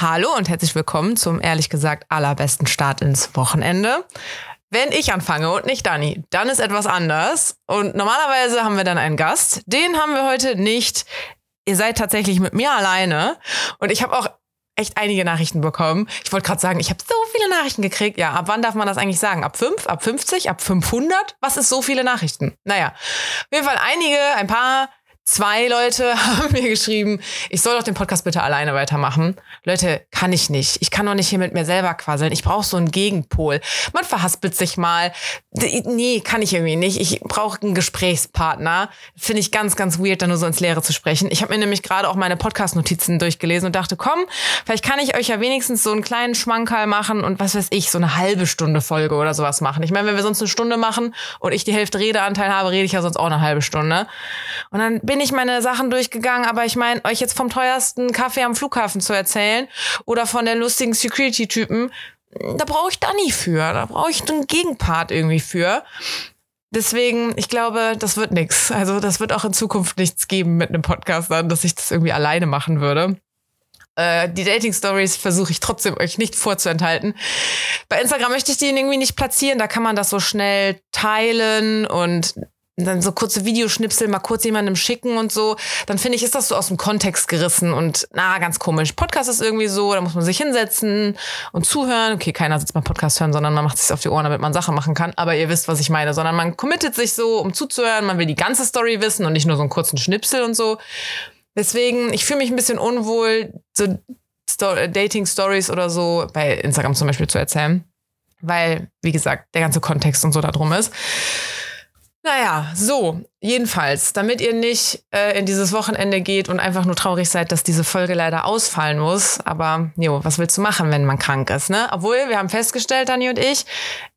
Hallo und herzlich willkommen zum ehrlich gesagt allerbesten Start ins Wochenende. Wenn ich anfange und nicht Dani, dann ist etwas anders. Und normalerweise haben wir dann einen Gast. Den haben wir heute nicht. Ihr seid tatsächlich mit mir alleine. Und ich habe auch echt einige Nachrichten bekommen. Ich wollte gerade sagen, ich habe so viele Nachrichten gekriegt. Ja, ab wann darf man das eigentlich sagen? Ab 5, ab 50, ab 500? Was ist so viele Nachrichten? Naja, auf jeden Fall einige, ein paar Zwei Leute haben mir geschrieben, ich soll doch den Podcast bitte alleine weitermachen. Leute, kann ich nicht. Ich kann doch nicht hier mit mir selber quasseln. Ich brauche so einen Gegenpol. Man verhaspelt sich mal. Nee, kann ich irgendwie nicht. Ich brauche einen Gesprächspartner. Finde ich ganz, ganz weird, da nur so ins Leere zu sprechen. Ich habe mir nämlich gerade auch meine Podcast-Notizen durchgelesen und dachte, komm, vielleicht kann ich euch ja wenigstens so einen kleinen Schmankerl machen und was weiß ich, so eine halbe Stunde Folge oder sowas machen. Ich meine, wenn wir sonst eine Stunde machen und ich die Hälfte Redeanteil habe, rede ich ja sonst auch eine halbe Stunde. Und dann bin bin ich meine Sachen durchgegangen, aber ich meine, euch jetzt vom teuersten Kaffee am Flughafen zu erzählen oder von der lustigen Security-Typen, da brauche ich Danny für. Da brauche ich einen Gegenpart irgendwie für. Deswegen, ich glaube, das wird nichts. Also das wird auch in Zukunft nichts geben mit einem Podcast dann, dass ich das irgendwie alleine machen würde. Äh, die Dating Stories versuche ich trotzdem euch nicht vorzuenthalten. Bei Instagram möchte ich die irgendwie nicht platzieren. Da kann man das so schnell teilen und dann so kurze Videoschnipsel mal kurz jemandem schicken und so, dann finde ich, ist das so aus dem Kontext gerissen und na, ganz komisch. Podcast ist irgendwie so, da muss man sich hinsetzen und zuhören. Okay, keiner sitzt beim Podcast hören, sondern man macht sich auf die Ohren, damit man Sachen machen kann. Aber ihr wisst, was ich meine, sondern man committet sich so, um zuzuhören. Man will die ganze Story wissen und nicht nur so einen kurzen Schnipsel und so. Deswegen, ich fühle mich ein bisschen unwohl, so Sto Dating-Stories oder so bei Instagram zum Beispiel zu erzählen. Weil, wie gesagt, der ganze Kontext und so da drum ist. Naja, so, jedenfalls, damit ihr nicht äh, in dieses Wochenende geht und einfach nur traurig seid, dass diese Folge leider ausfallen muss. Aber jo, was willst du machen, wenn man krank ist, ne? Obwohl, wir haben festgestellt, Dani und ich,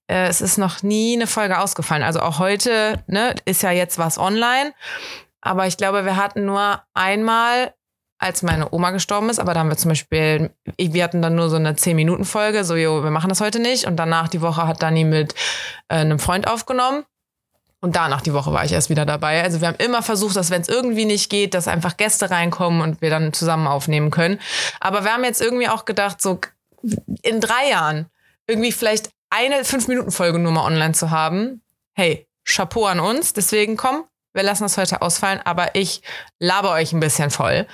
äh, es ist noch nie eine Folge ausgefallen. Also auch heute, ne, ist ja jetzt was online. Aber ich glaube, wir hatten nur einmal als meine Oma gestorben ist, aber da haben wir zum Beispiel, wir hatten dann nur so eine 10-Minuten-Folge, so, jo, wir machen das heute nicht. Und danach die Woche hat Dani mit äh, einem Freund aufgenommen. Und danach die Woche war ich erst wieder dabei. Also wir haben immer versucht, dass wenn es irgendwie nicht geht, dass einfach Gäste reinkommen und wir dann zusammen aufnehmen können. Aber wir haben jetzt irgendwie auch gedacht, so in drei Jahren irgendwie vielleicht eine Fünf-Minuten-Folge nur mal online zu haben. Hey, Chapeau an uns. Deswegen komm, wir lassen das heute ausfallen, aber ich laber euch ein bisschen voll.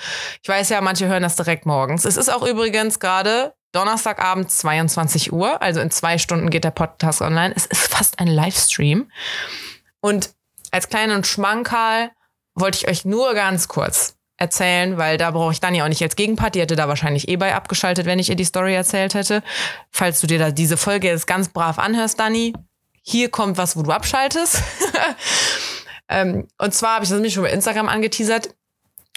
Ich weiß ja, manche hören das direkt morgens. Es ist auch übrigens gerade Donnerstagabend 22 Uhr, also in zwei Stunden geht der Podcast online. Es ist fast ein Livestream. Und als kleinen Schmankerl wollte ich euch nur ganz kurz erzählen, weil da brauche ich Dani auch nicht als Gegenpart. Die hätte da wahrscheinlich eh bei abgeschaltet, wenn ich ihr die Story erzählt hätte. Falls du dir da diese Folge jetzt ganz brav anhörst, Dani, hier kommt was, wo du abschaltest. ähm, und zwar habe ich das nämlich schon bei Instagram angeteasert.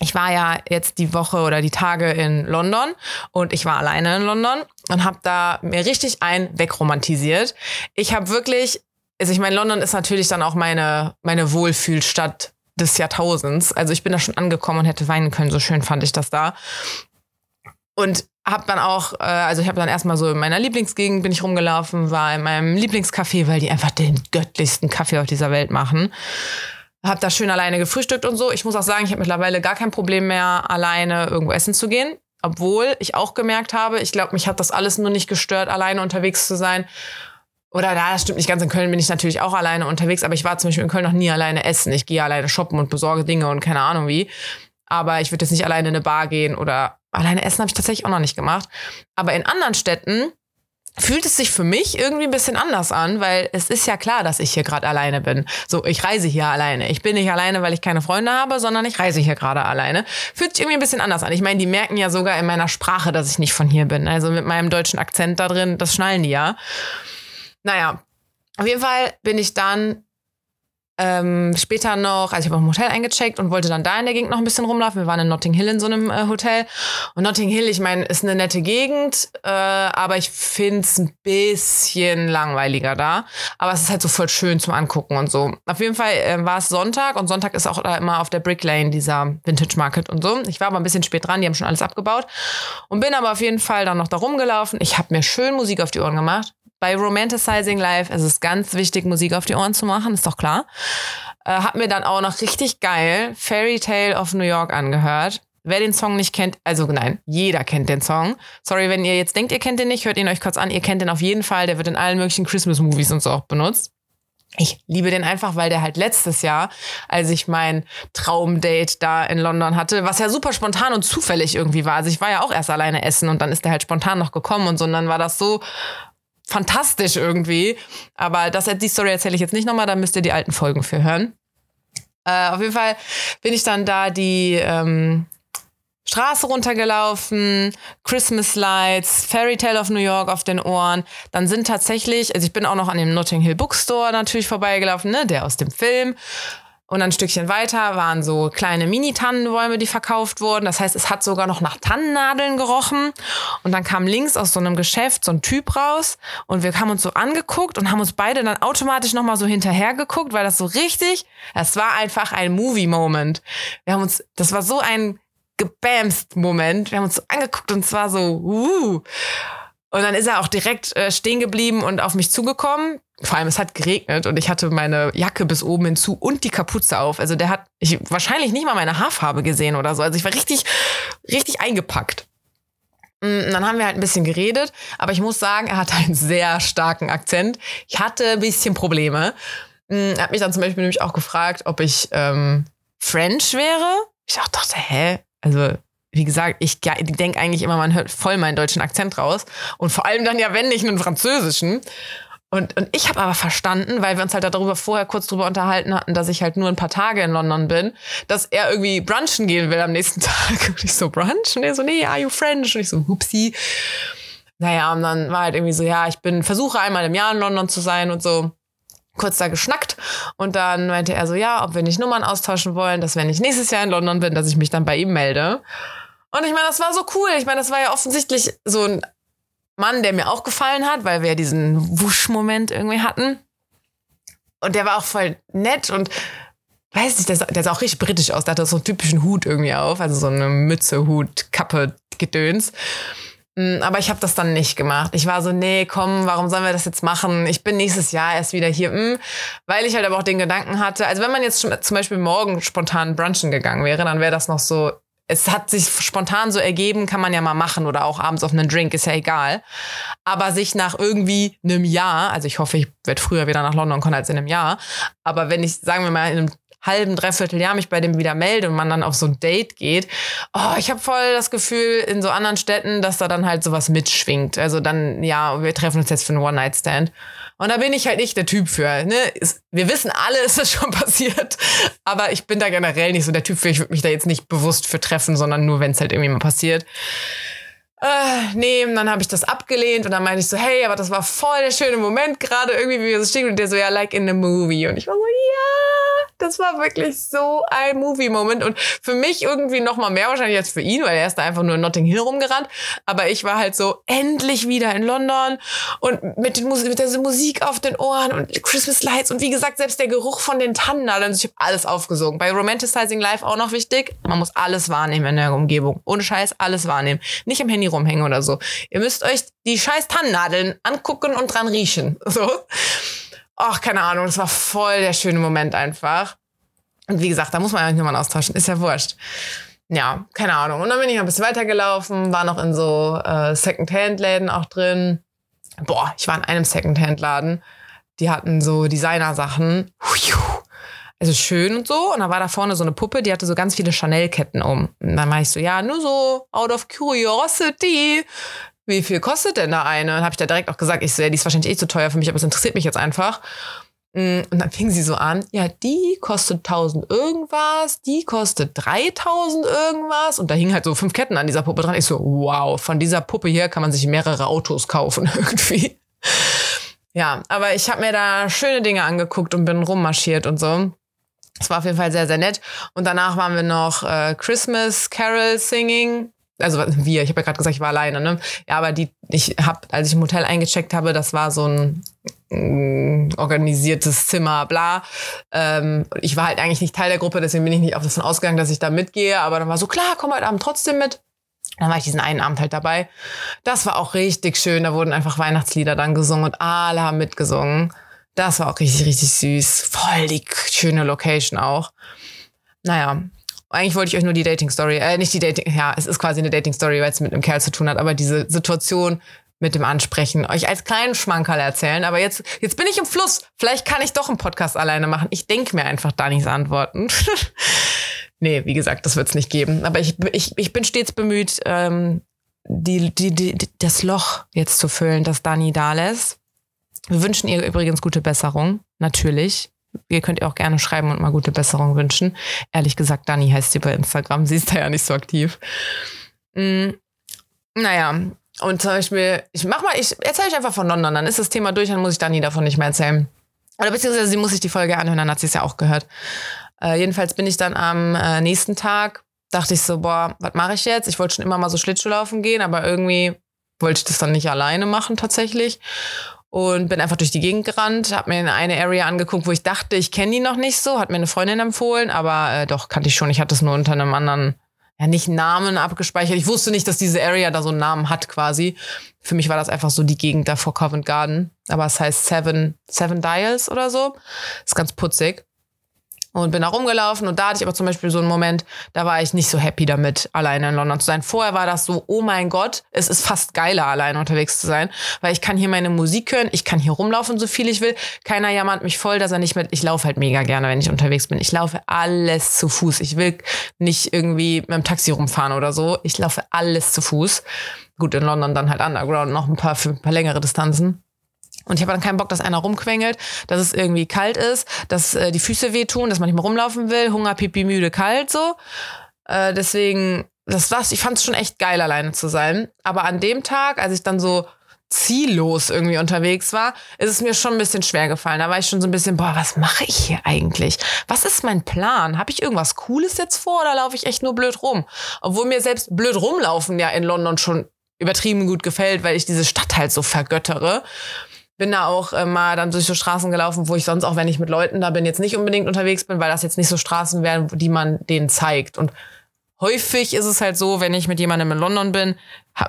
Ich war ja jetzt die Woche oder die Tage in London und ich war alleine in London und habe da mir richtig ein wegromantisiert. Ich habe wirklich also ich meine, London ist natürlich dann auch meine, meine Wohlfühlstadt des Jahrtausends. Also ich bin da schon angekommen und hätte weinen können, so schön fand ich das da. Und habe dann auch, äh, also ich habe dann erstmal so in meiner Lieblingsgegend bin ich rumgelaufen, war in meinem Lieblingscafé, weil die einfach den göttlichsten Kaffee auf dieser Welt machen. Hab da schön alleine gefrühstückt und so. Ich muss auch sagen, ich habe mittlerweile gar kein Problem mehr, alleine irgendwo essen zu gehen. Obwohl ich auch gemerkt habe, ich glaube, mich hat das alles nur nicht gestört, alleine unterwegs zu sein oder da, das stimmt nicht ganz. In Köln bin ich natürlich auch alleine unterwegs, aber ich war zum Beispiel in Köln noch nie alleine essen. Ich gehe alleine shoppen und besorge Dinge und keine Ahnung wie. Aber ich würde jetzt nicht alleine in eine Bar gehen oder alleine essen habe ich tatsächlich auch noch nicht gemacht. Aber in anderen Städten fühlt es sich für mich irgendwie ein bisschen anders an, weil es ist ja klar, dass ich hier gerade alleine bin. So, ich reise hier alleine. Ich bin nicht alleine, weil ich keine Freunde habe, sondern ich reise hier gerade alleine. Fühlt sich irgendwie ein bisschen anders an. Ich meine, die merken ja sogar in meiner Sprache, dass ich nicht von hier bin. Also mit meinem deutschen Akzent da drin, das schnallen die ja. Naja, auf jeden Fall bin ich dann ähm, später noch, also ich habe im Hotel eingecheckt und wollte dann da in der Gegend noch ein bisschen rumlaufen. Wir waren in Notting Hill in so einem äh, Hotel. Und Notting Hill, ich meine, ist eine nette Gegend, äh, aber ich finde es ein bisschen langweiliger da. Aber es ist halt so voll schön zum Angucken und so. Auf jeden Fall äh, war es Sonntag und Sonntag ist auch da immer auf der Brick Lane, dieser Vintage Market und so. Ich war aber ein bisschen spät dran, die haben schon alles abgebaut. Und bin aber auf jeden Fall dann noch da rumgelaufen. Ich habe mir schön Musik auf die Ohren gemacht. Bei Romanticizing Life ist es ganz wichtig, Musik auf die Ohren zu machen, ist doch klar. Äh, hab mir dann auch noch richtig geil Fairy Tale of New York angehört. Wer den Song nicht kennt, also nein, jeder kennt den Song. Sorry, wenn ihr jetzt denkt, ihr kennt den nicht, hört ihn euch kurz an. Ihr kennt den auf jeden Fall. Der wird in allen möglichen Christmas-Movies und so auch benutzt. Ich liebe den einfach, weil der halt letztes Jahr, als ich mein Traumdate da in London hatte, was ja super spontan und zufällig irgendwie war. Also ich war ja auch erst alleine essen und dann ist der halt spontan noch gekommen und so. Und dann war das so fantastisch irgendwie. Aber das, die Story erzähle ich jetzt nicht nochmal, da müsst ihr die alten Folgen für hören. Äh, auf jeden Fall bin ich dann da die ähm, Straße runtergelaufen, Christmas Lights, Fairy Tale of New York auf den Ohren. Dann sind tatsächlich, also ich bin auch noch an dem Notting Hill Bookstore natürlich vorbeigelaufen, ne, der aus dem Film. Und ein Stückchen weiter waren so kleine Mini-Tannenbäume, die verkauft wurden. Das heißt, es hat sogar noch nach Tannennadeln gerochen. Und dann kam links aus so einem Geschäft so ein Typ raus und wir haben uns so angeguckt und haben uns beide dann automatisch nochmal so hinterher geguckt, weil das so richtig, das war einfach ein Movie-Moment. Wir haben uns, das war so ein gebamst Moment. Wir haben uns so angeguckt und zwar so, uh. Und dann ist er auch direkt äh, stehen geblieben und auf mich zugekommen. Vor allem, es hat geregnet und ich hatte meine Jacke bis oben hinzu und die Kapuze auf. Also der hat ich, wahrscheinlich nicht mal meine Haarfarbe gesehen oder so. Also ich war richtig, richtig eingepackt. Mm, und dann haben wir halt ein bisschen geredet, aber ich muss sagen, er hatte einen sehr starken Akzent. Ich hatte ein bisschen Probleme. Mm, er hat mich dann zum Beispiel nämlich auch gefragt, ob ich ähm, French wäre. Ich dachte, hä? Also, wie gesagt, ich denke eigentlich immer, man hört voll meinen deutschen Akzent raus. Und vor allem dann ja, wenn nicht, einen französischen. Und, und ich habe aber verstanden, weil wir uns halt darüber vorher kurz drüber unterhalten hatten, dass ich halt nur ein paar Tage in London bin, dass er irgendwie brunchen gehen will am nächsten Tag. Und ich so, brunch? Und er so, nee, are you French? Und ich so, hupsi. Naja, und dann war halt irgendwie so, ja, ich bin, versuche einmal im Jahr in London zu sein und so kurz da geschnackt und dann meinte er so, ja, ob wir nicht Nummern austauschen wollen, dass wenn ich nächstes Jahr in London bin, dass ich mich dann bei ihm melde. Und ich meine, das war so cool. Ich meine, das war ja offensichtlich so ein Mann, der mir auch gefallen hat, weil wir diesen Wusch-Moment irgendwie hatten. Und der war auch voll nett und weiß nicht, der, der sah auch richtig britisch aus. Der hatte so einen typischen Hut irgendwie auf, also so eine Mütze, Hut, Kappe, Gedöns. Mm, aber ich habe das dann nicht gemacht. Ich war so, nee, komm, warum sollen wir das jetzt machen? Ich bin nächstes Jahr erst wieder hier, mm, weil ich halt aber auch den Gedanken hatte, also wenn man jetzt zum Beispiel morgen spontan brunchen gegangen wäre, dann wäre das noch so, es hat sich spontan so ergeben, kann man ja mal machen oder auch abends auf einen Drink, ist ja egal. Aber sich nach irgendwie einem Jahr, also ich hoffe, ich werde früher wieder nach London kommen als in einem Jahr, aber wenn ich, sagen wir mal, in einem halben, dreiviertel Jahr mich bei dem wieder melde und man dann auf so ein Date geht. Oh, ich habe voll das Gefühl in so anderen Städten, dass da dann halt sowas mitschwingt. Also dann, ja, wir treffen uns jetzt für einen One-Night-Stand. Und da bin ich halt nicht der Typ für. Ne? Wir wissen alle, ist das schon passiert. Aber ich bin da generell nicht so der Typ für. Ich würde mich da jetzt nicht bewusst für treffen, sondern nur, wenn es halt irgendwie mal passiert. Äh, nee, und dann habe ich das abgelehnt und dann meinte ich so, hey, aber das war voll der schöne Moment gerade irgendwie, wie wir so stehen und der so, ja, like in a movie. Und ich war so, ja, das war wirklich so ein Movie-Moment und für mich irgendwie noch mal mehr wahrscheinlich als für ihn, weil er ist da einfach nur in Notting Hill rumgerannt. Aber ich war halt so endlich wieder in London und mit, den Musik, mit der Musik auf den Ohren und Christmas Lights und wie gesagt, selbst der Geruch von den Tannen. Also ich habe alles aufgesogen. Bei Romanticizing Life auch noch wichtig, man muss alles wahrnehmen in der Umgebung. Ohne Scheiß, alles wahrnehmen. Nicht im Handy rumhängen oder so. Ihr müsst euch die scheiß Tannennadeln angucken und dran riechen. So ach, keine Ahnung, das war voll der schöne Moment einfach. Und wie gesagt, da muss man eigentlich nochmal austauschen, ist ja wurscht. Ja, keine Ahnung. Und dann bin ich noch ein bisschen weitergelaufen, war noch in so äh, Second-Hand-Läden auch drin. Boah, ich war in einem Second-Hand-Laden. Die hatten so Designer-Sachen. Also schön und so. Und da war da vorne so eine Puppe, die hatte so ganz viele Chanel-Ketten um. Und dann war ich so, ja, nur so out of curiosity wie viel kostet denn da eine? Dann habe ich da direkt auch gesagt, ich so, ja, die ist wahrscheinlich eh zu teuer für mich, aber es interessiert mich jetzt einfach. Mm, und dann fing sie so an, ja, die kostet 1000 irgendwas, die kostet 3000 irgendwas. Und da hingen halt so fünf Ketten an dieser Puppe dran. Ich so, wow, von dieser Puppe hier kann man sich mehrere Autos kaufen irgendwie. Ja, aber ich habe mir da schöne Dinge angeguckt und bin rummarschiert und so. Es war auf jeden Fall sehr, sehr nett. Und danach waren wir noch äh, Christmas Carol Singing also wir, ich habe ja gerade gesagt, ich war alleine, ne? Ja, aber die, ich habe, als ich im Hotel eingecheckt habe, das war so ein mm, organisiertes Zimmer, bla. Ähm, ich war halt eigentlich nicht Teil der Gruppe, deswegen bin ich nicht davon ausgegangen, dass ich da mitgehe. Aber dann war so, klar, komm heute Abend trotzdem mit. Dann war ich diesen einen Abend halt dabei. Das war auch richtig schön. Da wurden einfach Weihnachtslieder dann gesungen und alle haben mitgesungen. Das war auch richtig, richtig süß. Voll die schöne Location auch. Naja, Eigentlich wollte ich euch nur die Dating-Story, äh, nicht die Dating, ja, es ist quasi eine Dating-Story, weil es mit einem Kerl zu tun hat, aber diese Situation mit dem Ansprechen euch als kleinen Schmankerl erzählen. Aber jetzt, jetzt bin ich im Fluss. Vielleicht kann ich doch einen Podcast alleine machen. Ich denke mir einfach Danis Antworten. nee, wie gesagt, das wird es nicht geben. Aber ich, ich, ich bin stets bemüht, ähm, die, die, die, das Loch jetzt zu füllen, das Dani da lässt. Wir wünschen ihr übrigens gute Besserung, natürlich. Ihr könnt ihr auch gerne schreiben und mal gute Besserung wünschen. Ehrlich gesagt, Dani heißt sie bei Instagram. Sie ist da ja nicht so aktiv. Mm, naja, und zum Beispiel, ich mach mal, ich erzähle euch einfach von London, dann ist das Thema durch, dann muss ich Dani davon nicht mehr erzählen. Oder beziehungsweise sie muss sich die Folge anhören, dann hat sie es ja auch gehört. Äh, jedenfalls bin ich dann am äh, nächsten Tag, dachte ich so, boah, was mache ich jetzt? Ich wollte schon immer mal so Schlittschuhlaufen gehen, aber irgendwie wollte ich das dann nicht alleine machen tatsächlich. Und bin einfach durch die Gegend gerannt, habe mir eine Area angeguckt, wo ich dachte, ich kenne die noch nicht so, hat mir eine Freundin empfohlen, aber äh, doch kannte ich schon. Ich hatte es nur unter einem anderen ja nicht Namen abgespeichert. Ich wusste nicht, dass diese Area da so einen Namen hat quasi. Für mich war das einfach so die Gegend da vor Covent Garden. Aber es heißt Seven, Seven Dials oder so. Ist ganz putzig und bin da rumgelaufen und da hatte ich aber zum Beispiel so einen Moment, da war ich nicht so happy damit, alleine in London zu sein. Vorher war das so, oh mein Gott, es ist fast geiler, alleine unterwegs zu sein, weil ich kann hier meine Musik hören, ich kann hier rumlaufen, so viel ich will. Keiner jammert mich voll, dass er nicht mit, ich laufe halt mega gerne, wenn ich unterwegs bin. Ich laufe alles zu Fuß. Ich will nicht irgendwie mit dem Taxi rumfahren oder so. Ich laufe alles zu Fuß. Gut, in London dann halt Underground noch ein paar, für ein paar längere Distanzen. Und ich habe dann keinen Bock, dass einer rumquengelt, dass es irgendwie kalt ist, dass äh, die Füße wehtun, dass man nicht mehr rumlaufen will, Hunger, Pipi, müde, kalt so. Äh, deswegen, das war's. Ich fand es schon echt geil, alleine zu sein. Aber an dem Tag, als ich dann so ziellos irgendwie unterwegs war, ist es mir schon ein bisschen schwer gefallen. Da war ich schon so ein bisschen, boah, was mache ich hier eigentlich? Was ist mein Plan? Habe ich irgendwas Cooles jetzt vor oder laufe ich echt nur blöd rum? Obwohl mir selbst blöd rumlaufen ja in London schon übertrieben gut gefällt, weil ich diese Stadt halt so vergöttere bin da auch äh, mal dann durch so Straßen gelaufen, wo ich sonst auch, wenn ich mit Leuten da bin, jetzt nicht unbedingt unterwegs bin, weil das jetzt nicht so Straßen wären, die man denen zeigt. Und häufig ist es halt so, wenn ich mit jemandem in London bin,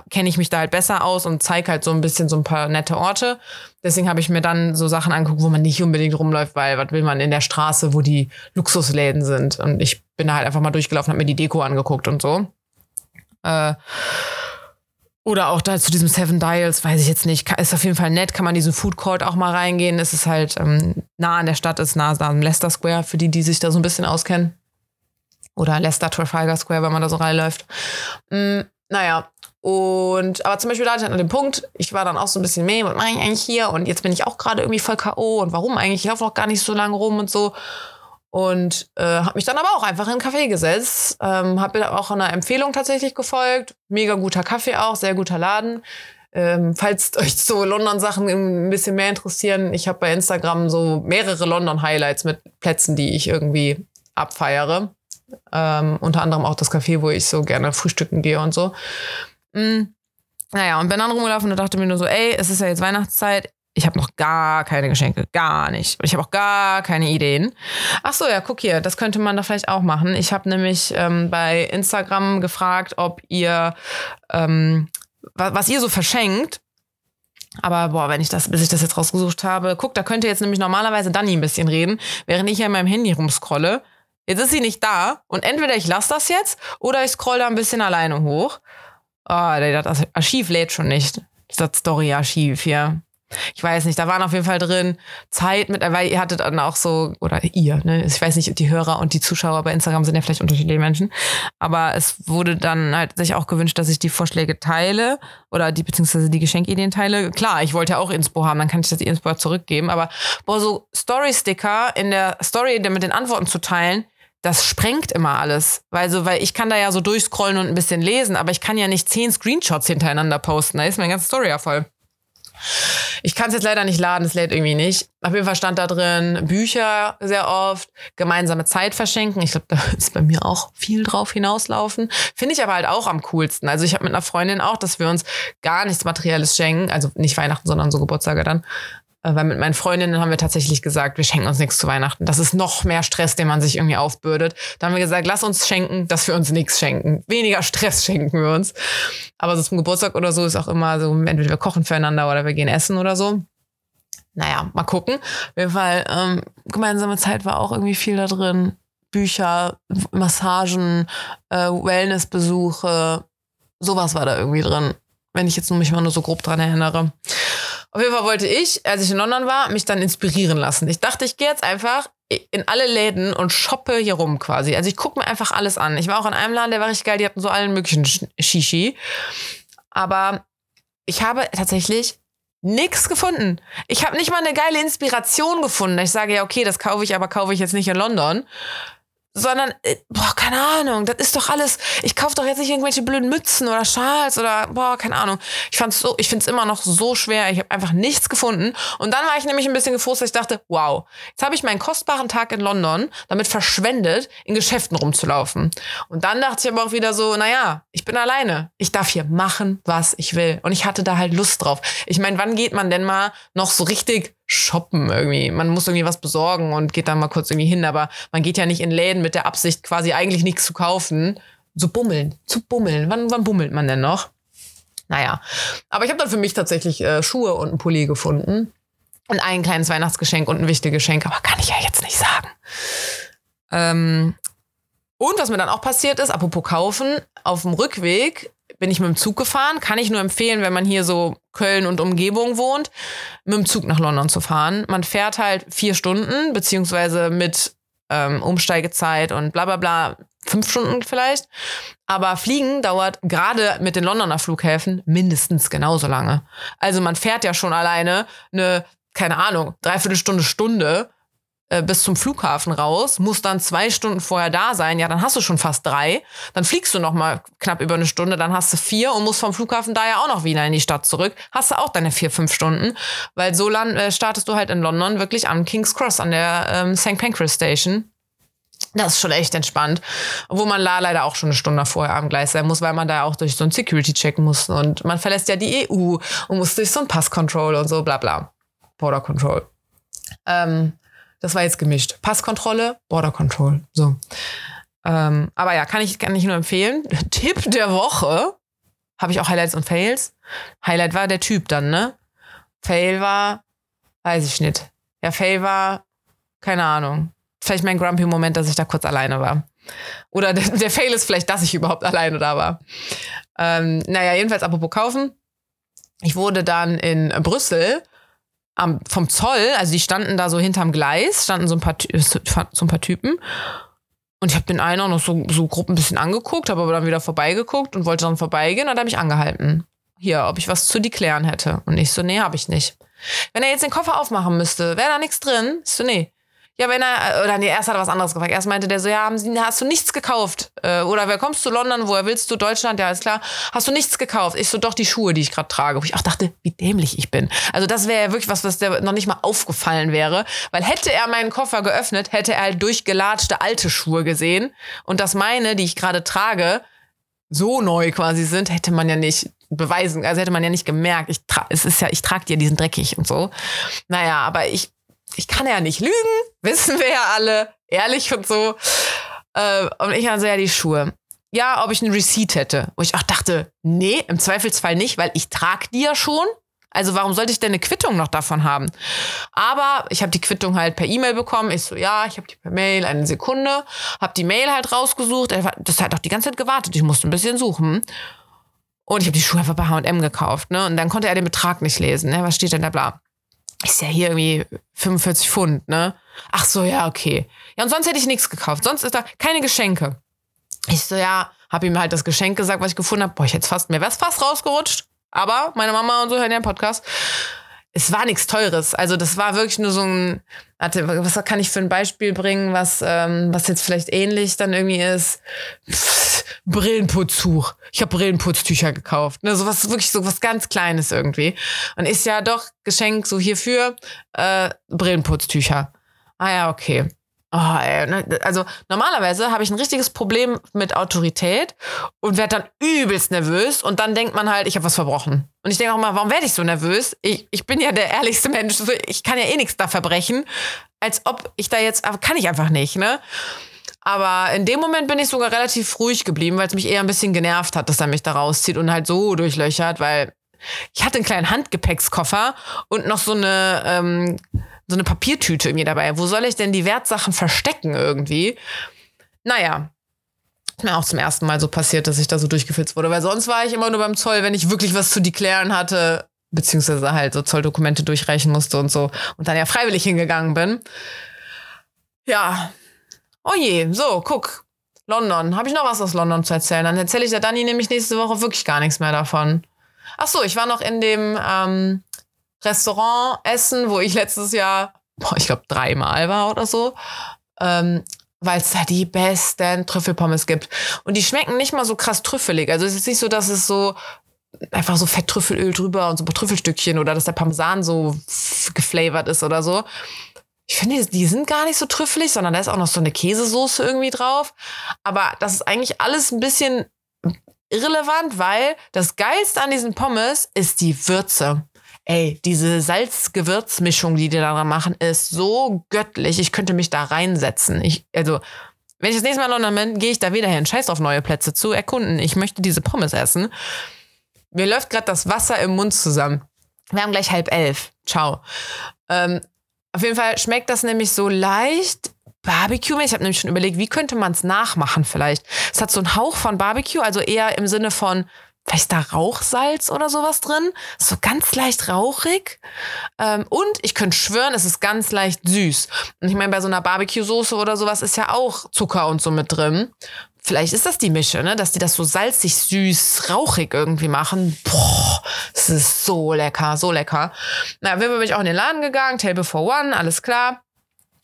kenne ich mich da halt besser aus und zeige halt so ein bisschen so ein paar nette Orte. Deswegen habe ich mir dann so Sachen angeguckt, wo man nicht unbedingt rumläuft, weil was will man in der Straße, wo die Luxusläden sind. Und ich bin da halt einfach mal durchgelaufen, habe mir die Deko angeguckt und so. Äh, oder auch da zu diesem Seven Dials, weiß ich jetzt nicht. Ist auf jeden Fall nett, kann man diesen Food Court auch mal reingehen. Es ist halt ähm, nah an der Stadt, ist nah am Leicester Square, für die, die sich da so ein bisschen auskennen. Oder Leicester Trafalgar Square, wenn man da so reinläuft. Mm, naja, und aber zum Beispiel da hatte ich halt an dem Punkt, ich war dann auch so ein bisschen, meh, was mache ich eigentlich hier? Und jetzt bin ich auch gerade irgendwie voll K.O. Und warum eigentlich? Ich laufe noch gar nicht so lange rum und so. Und äh, habe mich dann aber auch einfach in einen Café gesetzt. Ähm, habe auch einer Empfehlung tatsächlich gefolgt. Mega guter Kaffee auch, sehr guter Laden. Ähm, falls euch so London-Sachen ein bisschen mehr interessieren, ich habe bei Instagram so mehrere London-Highlights mit Plätzen, die ich irgendwie abfeiere. Ähm, unter anderem auch das Café, wo ich so gerne frühstücken gehe und so. Mhm. Naja, und bin dann rumgelaufen und dachte mir nur so, ey, es ist ja jetzt Weihnachtszeit, ich habe noch gar keine Geschenke, gar nicht. Ich habe auch gar keine Ideen. Ach so, ja, guck hier, das könnte man da vielleicht auch machen. Ich habe nämlich ähm, bei Instagram gefragt, ob ihr, ähm, was, ihr so verschenkt. Aber boah, wenn ich das, bis ich das jetzt rausgesucht habe, guck, da könnte jetzt nämlich normalerweise Dani ein bisschen reden, während ich ja in meinem Handy rumscrolle. Jetzt ist sie nicht da und entweder ich lasse das jetzt oder ich scroll da ein bisschen alleine hoch. Oh, das Archiv lädt schon nicht. Das Story-Archiv hier ich weiß nicht, da waren auf jeden Fall drin Zeit mit, weil ihr hattet dann auch so, oder ihr, ne, ich weiß nicht, die Hörer und die Zuschauer bei Instagram sind ja vielleicht unterschiedliche Menschen, aber es wurde dann halt sich auch gewünscht, dass ich die Vorschläge teile oder die, beziehungsweise die Geschenkideen teile. Klar, ich wollte ja auch Inspo haben, dann kann ich das die Inspo zurückgeben, aber boah, so Story-Sticker in der Story mit den Antworten zu teilen, das sprengt immer alles. Weil, so, weil ich kann da ja so durchscrollen und ein bisschen lesen, aber ich kann ja nicht zehn Screenshots hintereinander posten. Da ist meine ganze Story ja voll. Ich kann es jetzt leider nicht laden, es lädt irgendwie nicht. Auf jeden Fall stand da drin Bücher sehr oft, gemeinsame Zeit verschenken. Ich glaube, da ist bei mir auch viel drauf hinauslaufen. Finde ich aber halt auch am coolsten. Also ich habe mit einer Freundin auch, dass wir uns gar nichts Materielles schenken, also nicht Weihnachten, sondern so Geburtstage dann, weil mit meinen Freundinnen haben wir tatsächlich gesagt, wir schenken uns nichts zu Weihnachten. Das ist noch mehr Stress, den man sich irgendwie aufbürdet. Da haben wir gesagt, lass uns schenken, dass wir uns nichts schenken. Weniger Stress schenken wir uns. Aber so zum Geburtstag oder so ist auch immer so, entweder wir kochen füreinander oder wir gehen essen oder so. Naja, mal gucken. Auf jeden Fall, ähm, gemeinsame Zeit war auch irgendwie viel da drin. Bücher, Massagen, äh, Wellnessbesuche, sowas war da irgendwie drin. Wenn ich jetzt mich mal nur so grob dran erinnere. Auf jeden Fall wollte ich, als ich in London war, mich dann inspirieren lassen. Ich dachte, ich gehe jetzt einfach in alle Läden und shoppe hier rum quasi. Also ich gucke mir einfach alles an. Ich war auch in einem Laden, der war richtig geil, die hatten so allen möglichen Shishi. Aber ich habe tatsächlich nichts gefunden. Ich habe nicht mal eine geile Inspiration gefunden. Ich sage ja, okay, das kaufe ich, aber kaufe ich jetzt nicht in London sondern, äh, boah, keine Ahnung, das ist doch alles, ich kaufe doch jetzt nicht irgendwelche blöden Mützen oder Schals oder, boah, keine Ahnung. Ich fand's so, ich find's immer noch so schwer, ich habe einfach nichts gefunden. Und dann war ich nämlich ein bisschen gefrustet, ich dachte, wow, jetzt habe ich meinen kostbaren Tag in London damit verschwendet, in Geschäften rumzulaufen. Und dann dachte ich aber auch wieder so, naja, ich bin alleine. Ich darf hier machen, was ich will. Und ich hatte da halt Lust drauf. Ich meine, wann geht man denn mal noch so richtig shoppen irgendwie. Man muss irgendwie was besorgen und geht dann mal kurz irgendwie hin, aber man geht ja nicht in Läden mit der Absicht, quasi eigentlich nichts zu kaufen. So bummeln, zu bummeln. Wann, wann bummelt man denn noch? Naja, aber ich habe dann für mich tatsächlich äh, Schuhe und einen Pulli gefunden. Und ein kleines Weihnachtsgeschenk und ein wichtiges Geschenk, aber kann ich ja jetzt nicht sagen. Ähm, und was mir dann auch passiert ist, apropos kaufen, auf dem Rückweg bin ich mit dem Zug gefahren. Kann ich nur empfehlen, wenn man hier so Köln und Umgebung wohnt, mit dem Zug nach London zu fahren. Man fährt halt vier Stunden, beziehungsweise mit ähm, Umsteigezeit und bla bla bla, fünf Stunden vielleicht. Aber Fliegen dauert gerade mit den Londoner Flughäfen mindestens genauso lange. Also man fährt ja schon alleine eine, keine Ahnung, dreiviertel Stunde, Stunde äh, bis zum Flughafen raus, muss dann zwei Stunden vorher da sein, ja, dann hast du schon fast drei. Dann fliegst du noch mal knapp über eine Stunde, dann hast du vier und musst vom Flughafen da ja auch noch wieder in die Stadt zurück. Hast du auch deine vier, fünf Stunden, weil so land, äh, startest du halt in London wirklich am King's Cross, an der ähm, St. Pancras Station. Das ist schon echt entspannt. Wo man da leider auch schon eine Stunde vorher am Gleis sein muss, weil man da auch durch so ein Security-Check muss. Und man verlässt ja die EU und muss durch so ein Pass-Control und so, bla bla. Border Control. Ähm, das war jetzt gemischt. Passkontrolle, Border Control. So. Ähm, aber ja, kann ich, kann ich nur empfehlen. Tipp der Woche. Habe ich auch Highlights und Fails. Highlight war der Typ dann, ne? Fail war, weiß ich nicht. Ja, Fail war, keine Ahnung. Vielleicht mein grumpy Moment, dass ich da kurz alleine war. Oder der, der Fail ist vielleicht, dass ich überhaupt alleine da war. Ähm, naja, jedenfalls apropos kaufen. Ich wurde dann in Brüssel am, vom Zoll, also die standen da so hinterm Gleis, standen so ein paar, so ein paar Typen. Und ich habe den einen auch noch so, so grob ein bisschen angeguckt, habe aber dann wieder vorbeigeguckt und wollte dann vorbeigehen und dann habe ich angehalten. Hier, ob ich was zu deklären hätte. Und ich so, nee, habe ich nicht. Wenn er jetzt den Koffer aufmachen müsste, wäre da nichts drin? Ich so, nee. Ja, wenn er, oder nee, erst hat er was anderes gefragt. Erst meinte der so, ja, haben Sie, hast du nichts gekauft? Äh, oder wer kommst du London? Woher willst du? Deutschland? Ja, ist klar. Hast du nichts gekauft? Ich so, doch die Schuhe, die ich gerade trage. Wo ich auch dachte, wie dämlich ich bin. Also das wäre ja wirklich was, was der noch nicht mal aufgefallen wäre. Weil hätte er meinen Koffer geöffnet, hätte er halt durchgelatschte alte Schuhe gesehen. Und dass meine, die ich gerade trage, so neu quasi sind, hätte man ja nicht beweisen, also hätte man ja nicht gemerkt. Ich es ist ja, ich trage dir diesen dreckig und so. Naja, aber ich ich kann ja nicht lügen, wissen wir ja alle, ehrlich und so. Äh, und ich also ja die Schuhe. Ja, ob ich einen Receipt hätte. Wo ich auch dachte, nee, im Zweifelsfall nicht, weil ich trage die ja schon. Also warum sollte ich denn eine Quittung noch davon haben? Aber ich habe die Quittung halt per E-Mail bekommen. Ich so, ja, ich habe die per Mail, eine Sekunde. Habe die Mail halt rausgesucht. Das hat auch die ganze Zeit gewartet. Ich musste ein bisschen suchen. Und ich habe die Schuhe einfach bei H&M gekauft. Ne? Und dann konnte er den Betrag nicht lesen. Ne? Was steht denn da bla? Ist ja hier irgendwie 45 Pfund, ne? Ach so, ja, okay. Ja, und sonst hätte ich nichts gekauft. Sonst ist da keine Geschenke. Ich so, ja, hab ihm halt das Geschenk gesagt, was ich gefunden habe. Boah, ich hätte fast, mir wär's fast rausgerutscht. Aber meine Mama und so hören ja den Podcast. Es war nichts Teures. Also das war wirklich nur so ein, warte, was kann ich für ein Beispiel bringen, was, ähm, was jetzt vielleicht ähnlich dann irgendwie ist? Pff, Brillenputztuch. Ich habe Brillenputztücher gekauft. Ne, so was wirklich so was ganz Kleines irgendwie. Und ist ja doch Geschenk so hierfür äh, Brillenputztücher. Ah ja, okay. Oh, ey, ne, also normalerweise habe ich ein richtiges Problem mit Autorität und werde dann übelst nervös und dann denkt man halt, ich habe was verbrochen. Und ich denke auch mal, warum werde ich so nervös? Ich, ich bin ja der ehrlichste Mensch, ich kann ja eh nichts da verbrechen, als ob ich da jetzt, aber kann ich einfach nicht, ne? Aber in dem Moment bin ich sogar relativ ruhig geblieben, weil es mich eher ein bisschen genervt hat, dass er mich da rauszieht und halt so durchlöchert, weil ich hatte einen kleinen Handgepäckskoffer und noch so eine, ähm, so eine Papiertüte mir dabei. Wo soll ich denn die Wertsachen verstecken irgendwie? Naja, ist mir auch zum ersten Mal so passiert, dass ich da so durchgefilzt wurde, weil sonst war ich immer nur beim Zoll, wenn ich wirklich was zu deklären hatte, beziehungsweise halt so Zolldokumente durchreichen musste und so und dann ja freiwillig hingegangen bin. Ja. Oh je, so, guck. London. Habe ich noch was aus London zu erzählen? Dann erzähle ich der Dani nämlich nächste Woche wirklich gar nichts mehr davon. Ach so, ich war noch in dem ähm, Restaurant essen, wo ich letztes Jahr, boah, ich glaube, dreimal war oder so. Ähm, weil es da die besten Trüffelpommes gibt. Und die schmecken nicht mal so krass trüffelig. Also es ist nicht so, dass es so einfach so Fetttrüffelöl drüber und so ein paar Trüffelstückchen oder dass der Parmesan so geflavored ist oder so. Ich finde, die sind gar nicht so trüffelig, sondern da ist auch noch so eine Käsesoße irgendwie drauf. Aber das ist eigentlich alles ein bisschen irrelevant, weil das Geilste an diesen Pommes ist die Würze. Ey, diese Salz-Gewürz-Mischung, die die da machen, ist so göttlich. Ich könnte mich da reinsetzen. Ich, also, wenn ich das nächste Mal in London bin, gehe ich da wieder hin. Scheiß auf neue Plätze zu erkunden. Ich möchte diese Pommes essen. Mir läuft gerade das Wasser im Mund zusammen. Wir haben gleich halb elf. Ciao. Ähm, auf jeden Fall schmeckt das nämlich so leicht Barbecue. Ich habe nämlich schon überlegt, wie könnte man es nachmachen vielleicht. Es hat so einen Hauch von Barbecue, also eher im Sinne von vielleicht da Rauchsalz oder sowas drin. So ganz leicht rauchig. Ähm, und ich könnte schwören, es ist ganz leicht süß. Und ich meine, bei so einer Barbecue-Soße oder sowas ist ja auch Zucker und so mit drin. Vielleicht ist das die Mische, ne? dass die das so salzig, süß, rauchig irgendwie machen. Boah, es ist so lecker, so lecker. Na, wir bin ich auch in den Laden gegangen, Table for One, alles klar.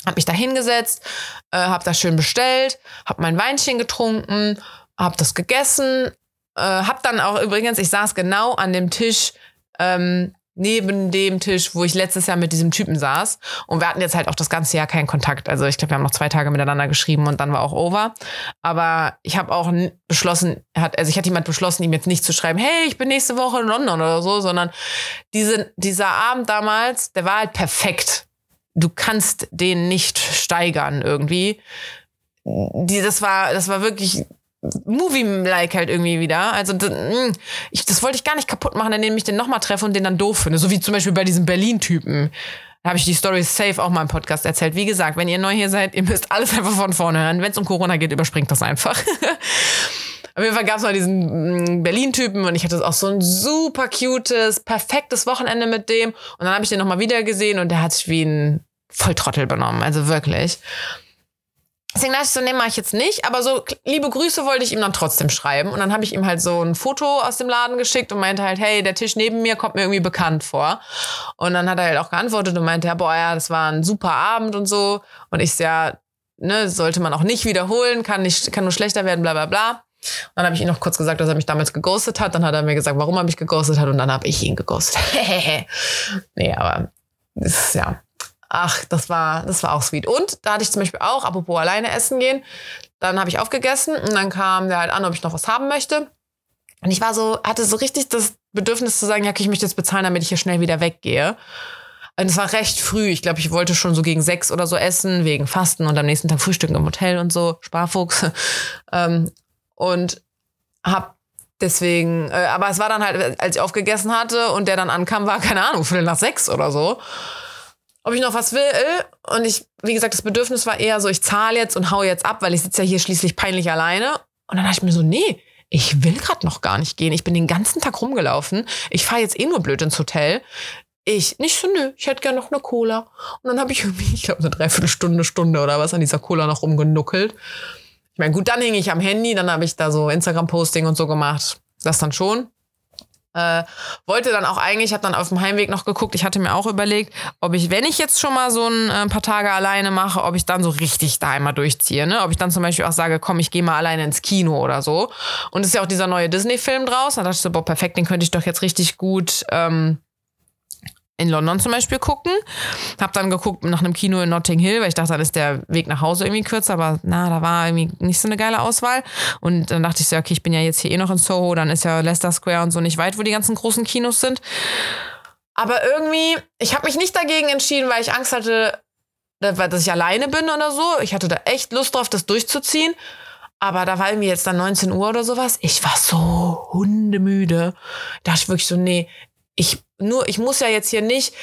Hab mich da hingesetzt, äh, hab das schön bestellt, hab mein Weinchen getrunken, hab das gegessen, äh, hab dann auch übrigens, ich saß genau an dem Tisch, ähm, neben dem Tisch, wo ich letztes Jahr mit diesem Typen saß. Und wir hatten jetzt halt auch das ganze Jahr keinen Kontakt. Also ich glaube, wir haben noch zwei Tage miteinander geschrieben und dann war auch over. Aber ich habe auch beschlossen, hat, also ich hatte jemand beschlossen, ihm jetzt nicht zu schreiben, hey, ich bin nächste Woche in London oder so, sondern diese, dieser Abend damals, der war halt perfekt. Du kannst den nicht steigern irgendwie. Die, das war, das war wirklich Movie-like halt irgendwie wieder. Also mm, ich, das wollte ich gar nicht kaputt machen, indem ich den nochmal treffe und den dann doof finde. So wie zum Beispiel bei diesem Berlin-Typen. Da habe ich die Story safe auch mal im Podcast erzählt. Wie gesagt, wenn ihr neu hier seid, ihr müsst alles einfach von vorne hören. Wenn es um Corona geht, überspringt das einfach. Auf jeden Fall gab es mal diesen mm, Berlin-Typen und ich hatte auch so ein super cutes, perfektes Wochenende mit dem. Und dann habe ich den nochmal wieder gesehen und der hat sich wie ein Volltrottel benommen. Also wirklich. Deswegen dachte ich so, nee, mache ich jetzt nicht. Aber so liebe Grüße wollte ich ihm dann trotzdem schreiben. Und dann habe ich ihm halt so ein Foto aus dem Laden geschickt und meinte halt, hey, der Tisch neben mir kommt mir irgendwie bekannt vor. Und dann hat er halt auch geantwortet und meinte, ja, boah, ja, das war ein super Abend und so. Und ich ja, ne, sollte man auch nicht wiederholen, kann nicht, kann nur schlechter werden, bla bla bla. Und dann habe ich ihm noch kurz gesagt, dass er mich damals geghostet hat. Dann hat er mir gesagt, warum er mich geghostet hat und dann habe ich ihn geghostet. nee, aber ist ja Ach, das war, das war auch sweet. Und da hatte ich zum Beispiel auch, apropos alleine essen gehen, dann habe ich aufgegessen und dann kam der halt an, ob ich noch was haben möchte. Und ich war so, hatte so richtig das Bedürfnis zu sagen, ja, okay, ich möchte jetzt bezahlen, damit ich hier schnell wieder weggehe. Und es war recht früh. Ich glaube, ich wollte schon so gegen sechs oder so essen, wegen Fasten und am nächsten Tag Frühstücken im Hotel und so, Sparfuchs. ähm, und hab deswegen, äh, aber es war dann halt, als ich aufgegessen hatte und der dann ankam, war keine Ahnung, Viertel nach sechs oder so ob ich noch was will. Und ich, wie gesagt, das Bedürfnis war eher so, ich zahle jetzt und hau jetzt ab, weil ich sitze ja hier schließlich peinlich alleine. Und dann dachte ich mir so, nee, ich will gerade noch gar nicht gehen. Ich bin den ganzen Tag rumgelaufen. Ich fahre jetzt eh nur blöd ins Hotel. Ich nicht so, nö, ich hätte gerne noch eine Cola. Und dann habe ich irgendwie, ich glaube, eine Dreiviertelstunde, Stunde oder was an dieser Cola noch rumgenuckelt. Ich meine, gut, dann hing ich am Handy, dann habe ich da so Instagram-Posting und so gemacht. Das dann schon. Äh, wollte dann auch eigentlich, habe dann auf dem Heimweg noch geguckt, ich hatte mir auch überlegt, ob ich, wenn ich jetzt schon mal so ein äh, paar Tage alleine mache, ob ich dann so richtig da einmal durchziehe. Ne? Ob ich dann zum Beispiel auch sage, komm, ich gehe mal alleine ins Kino oder so. Und es ist ja auch dieser neue Disney-Film draus. Da dachte ich so, boah, perfekt, den könnte ich doch jetzt richtig gut ähm, in London zum Beispiel gucken. Hab dann geguckt nach einem Kino in Notting Hill, weil ich dachte, dann ist der Weg nach Hause irgendwie kürzer, aber na, da war irgendwie nicht so eine geile Auswahl. Und dann dachte ich so, okay, ich bin ja jetzt hier eh noch in Soho, dann ist ja Leicester Square und so nicht weit, wo die ganzen großen Kinos sind. Aber irgendwie, ich habe mich nicht dagegen entschieden, weil ich Angst hatte, dass ich alleine bin oder so. Ich hatte da echt Lust drauf, das durchzuziehen. Aber da war irgendwie jetzt dann 19 Uhr oder sowas. Ich war so hundemüde. Da dachte ich wirklich so, nee, ich nur, ich muss ja jetzt hier nicht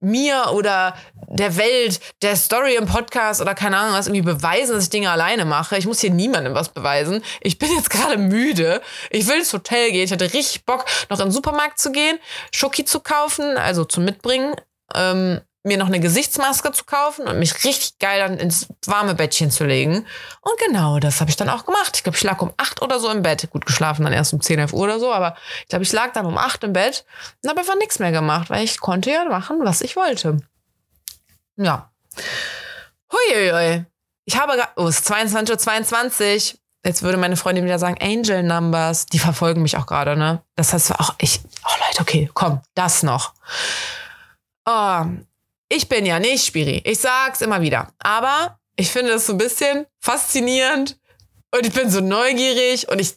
mir oder der Welt, der Story im Podcast oder keine Ahnung was irgendwie beweisen, dass ich Dinge alleine mache. Ich muss hier niemandem was beweisen. Ich bin jetzt gerade müde. Ich will ins Hotel gehen. Ich hatte richtig Bock, noch in den Supermarkt zu gehen, Schoki zu kaufen, also zum Mitbringen. Ähm, mir noch eine Gesichtsmaske zu kaufen und mich richtig geil dann ins warme Bettchen zu legen. Und genau das habe ich dann auch gemacht. Ich glaube, ich lag um acht oder so im Bett. Gut geschlafen dann erst um 10, 11 Uhr oder so, aber ich glaube, ich lag dann um acht im Bett und habe einfach nichts mehr gemacht, weil ich konnte ja machen, was ich wollte. Ja. Huiuiui. Ich habe, oh, es ist 22.22 Uhr. 22. Jetzt würde meine Freundin wieder sagen, Angel Numbers, die verfolgen mich auch gerade, ne? Das heißt auch, ich, oh Leute, okay, komm, das noch. Oh, ich bin ja nicht Spiri. Ich sag's immer wieder. Aber ich finde es so ein bisschen faszinierend und ich bin so neugierig und ich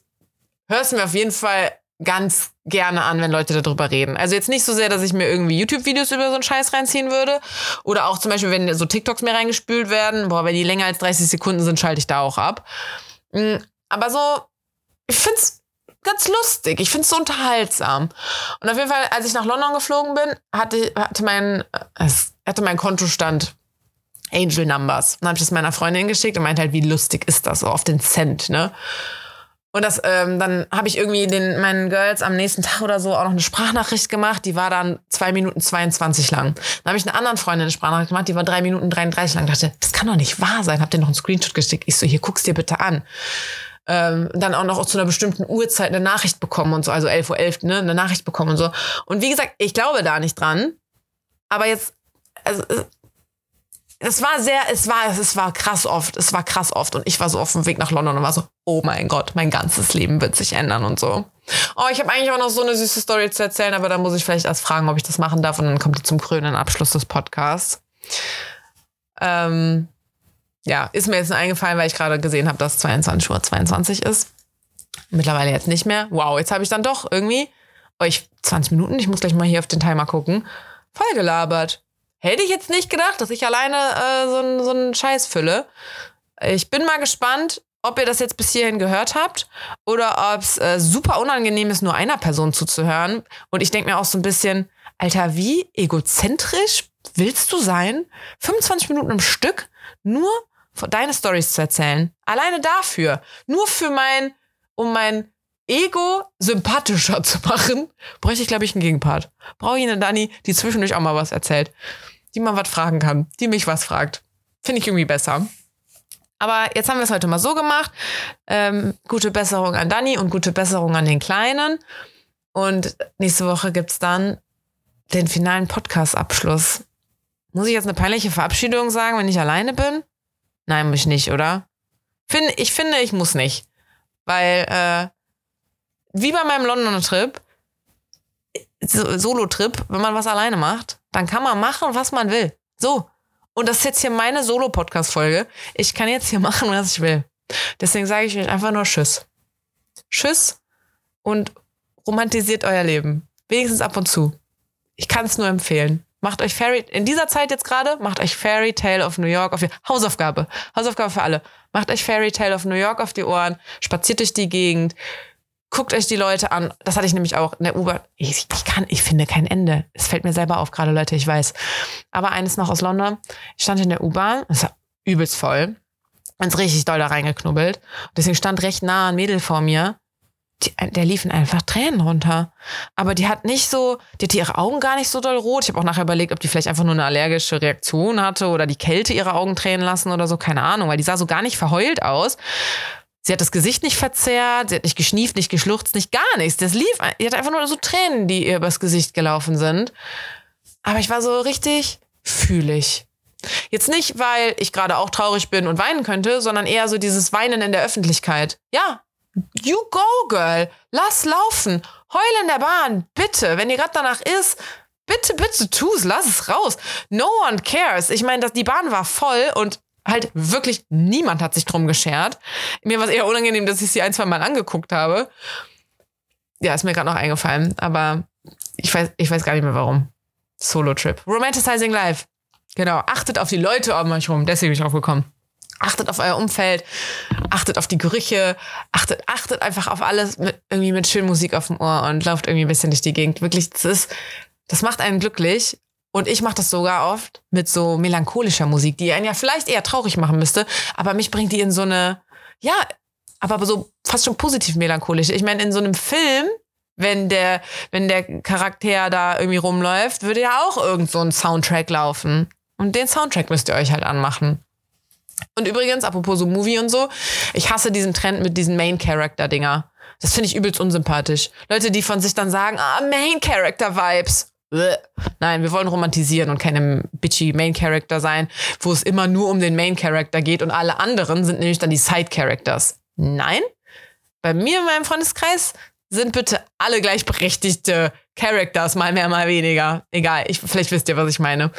höre es mir auf jeden Fall ganz gerne an, wenn Leute darüber reden. Also jetzt nicht so sehr, dass ich mir irgendwie YouTube-Videos über so einen Scheiß reinziehen würde. Oder auch zum Beispiel, wenn so TikToks mir reingespült werden. Boah, wenn die länger als 30 Sekunden sind, schalte ich da auch ab. Mm, aber so, ich find's ganz lustig. Ich finde es so unterhaltsam. Und auf jeden Fall, als ich nach London geflogen bin, hatte, hatte mein, es hatte mein Kontostand Angel Numbers. Dann habe ich das meiner Freundin geschickt und meinte halt, wie lustig ist das so auf den Cent, ne? Und das, ähm, dann habe ich irgendwie den, meinen Girls am nächsten Tag oder so auch noch eine Sprachnachricht gemacht. Die war dann zwei Minuten 22 lang. Dann habe ich einer anderen Freundin eine Sprachnachricht gemacht, die war drei Minuten 33 lang. Ich dachte, das kann doch nicht wahr sein. Hab dir noch einen Screenshot geschickt. Ich so, hier, guck's dir bitte an ähm, dann auch noch zu einer bestimmten Uhrzeit eine Nachricht bekommen und so, also 11.11 Uhr, 11, ne, eine Nachricht bekommen und so. Und wie gesagt, ich glaube da nicht dran. Aber jetzt, also, es war sehr, es war, es war krass oft, es war krass oft. Und ich war so auf dem Weg nach London und war so, oh mein Gott, mein ganzes Leben wird sich ändern und so. Oh, ich habe eigentlich auch noch so eine süße Story zu erzählen, aber da muss ich vielleicht erst fragen, ob ich das machen darf. Und dann kommt die zum krönenden Abschluss des Podcasts. Ähm, ja, ist mir jetzt eingefallen, weil ich gerade gesehen habe, dass 22 Uhr 22 ist. Mittlerweile jetzt nicht mehr. Wow, jetzt habe ich dann doch irgendwie, oh, ich 20 Minuten, ich muss gleich mal hier auf den Timer gucken, voll gelabert. Hätte ich jetzt nicht gedacht, dass ich alleine äh, so, einen, so einen Scheiß fülle. Ich bin mal gespannt, ob ihr das jetzt bis hierhin gehört habt oder ob es äh, super unangenehm ist, nur einer Person zuzuhören. Und ich denke mir auch so ein bisschen, Alter, wie egozentrisch willst du sein? 25 Minuten im Stück nur deine Stories zu erzählen. Alleine dafür. Nur für mein, um mein Ego sympathischer zu machen, bräuchte ich, glaube ich, einen Gegenpart. Brauche ich eine Dani, die zwischendurch auch mal was erzählt. Die mal was fragen kann. Die mich was fragt. Finde ich irgendwie besser. Aber jetzt haben wir es heute mal so gemacht. Ähm, gute Besserung an Dani und gute Besserung an den Kleinen. Und nächste Woche gibt es dann den finalen Podcast-Abschluss. Muss ich jetzt eine peinliche Verabschiedung sagen, wenn ich alleine bin? Nein, muss ich nicht, oder? Find, ich finde, ich muss nicht. Weil, äh, wie bei meinem Londoner Trip, so, Solo-Trip, wenn man was alleine macht, dann kann man machen, was man will. So. Und das ist jetzt hier meine Solo-Podcast-Folge. Ich kann jetzt hier machen, was ich will. Deswegen sage ich euch einfach nur Tschüss. Tschüss und romantisiert euer Leben. Wenigstens ab und zu. Ich kann es nur empfehlen. Macht euch Fairy, in dieser Zeit jetzt gerade, macht euch Fairy Tale of New York auf die Hausaufgabe. Hausaufgabe für alle. Macht euch Fairy Tale of New York auf die Ohren, spaziert durch die Gegend, guckt euch die Leute an. Das hatte ich nämlich auch in der U-Bahn. Ich, ich, kann, ich finde kein Ende. Es fällt mir selber auf, gerade Leute, ich weiß. Aber eines noch aus London. Ich stand in der U-Bahn, es war übelst voll. Und richtig doll da reingeknubbelt. Deswegen stand recht nah ein Mädel vor mir die, der liefen einfach Tränen runter. Aber die hat nicht so, die hatte ihre Augen gar nicht so doll rot. Ich habe auch nachher überlegt, ob die vielleicht einfach nur eine allergische Reaktion hatte oder die Kälte ihre Augen tränen lassen oder so, keine Ahnung, weil die sah so gar nicht verheult aus. Sie hat das Gesicht nicht verzerrt, sie hat nicht geschnieft, nicht geschluchzt, nicht gar nichts. Das lief, die hatte einfach nur so Tränen, die ihr übers Gesicht gelaufen sind. Aber ich war so richtig fühlig. Jetzt nicht, weil ich gerade auch traurig bin und weinen könnte, sondern eher so dieses Weinen in der Öffentlichkeit. Ja, You go, girl. Lass laufen. Heul in der Bahn. Bitte. Wenn dir gerade danach ist, bitte, bitte tu's. Lass es raus. No one cares. Ich meine, die Bahn war voll und halt wirklich niemand hat sich drum geschert. Mir war es eher unangenehm, dass ich sie ein, zwei Mal angeguckt habe. Ja, ist mir gerade noch eingefallen. Aber ich weiß, ich weiß gar nicht mehr warum. Solo-Trip. Romanticizing Life. Genau. Achtet auf die Leute um euch rum. Deswegen bin ich drauf gekommen. Achtet auf euer Umfeld, achtet auf die Gerüche, achtet, achtet einfach auf alles mit, irgendwie mit schön Musik auf dem Ohr und lauft irgendwie ein bisschen durch die Gegend. Wirklich, das ist, das macht einen glücklich. Und ich mache das sogar oft mit so melancholischer Musik, die einen ja vielleicht eher traurig machen müsste, aber mich bringt die in so eine, ja, aber so fast schon positiv melancholisch. Ich meine, in so einem Film, wenn der, wenn der Charakter da irgendwie rumläuft, würde ja auch irgend so ein Soundtrack laufen. Und den Soundtrack müsst ihr euch halt anmachen. Und übrigens, apropos so Movie und so, ich hasse diesen Trend mit diesen Main-Character-Dinger. Das finde ich übelst unsympathisch. Leute, die von sich dann sagen, ah, Main-Character-Vibes. Nein, wir wollen romantisieren und keine bitchy Main Character sein, wo es immer nur um den Main Character geht und alle anderen sind nämlich dann die Side Characters. Nein, bei mir in meinem Freundeskreis sind bitte alle gleichberechtigte Characters, mal mehr, mal weniger. Egal, ich, vielleicht wisst ihr, was ich meine.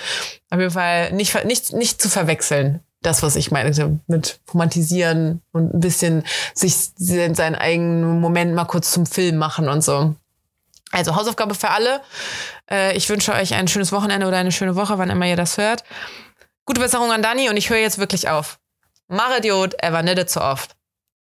Auf jeden Fall nicht, nicht, nicht zu verwechseln. Das, was ich meine, mit romantisieren und ein bisschen sich in seinen eigenen Moment mal kurz zum Film machen und so. Also Hausaufgabe für alle. Äh, ich wünsche euch ein schönes Wochenende oder eine schöne Woche, wann immer ihr das hört. Gute Besserung an Dani und ich höre jetzt wirklich auf. Mach Idiot, er war nicht zu oft.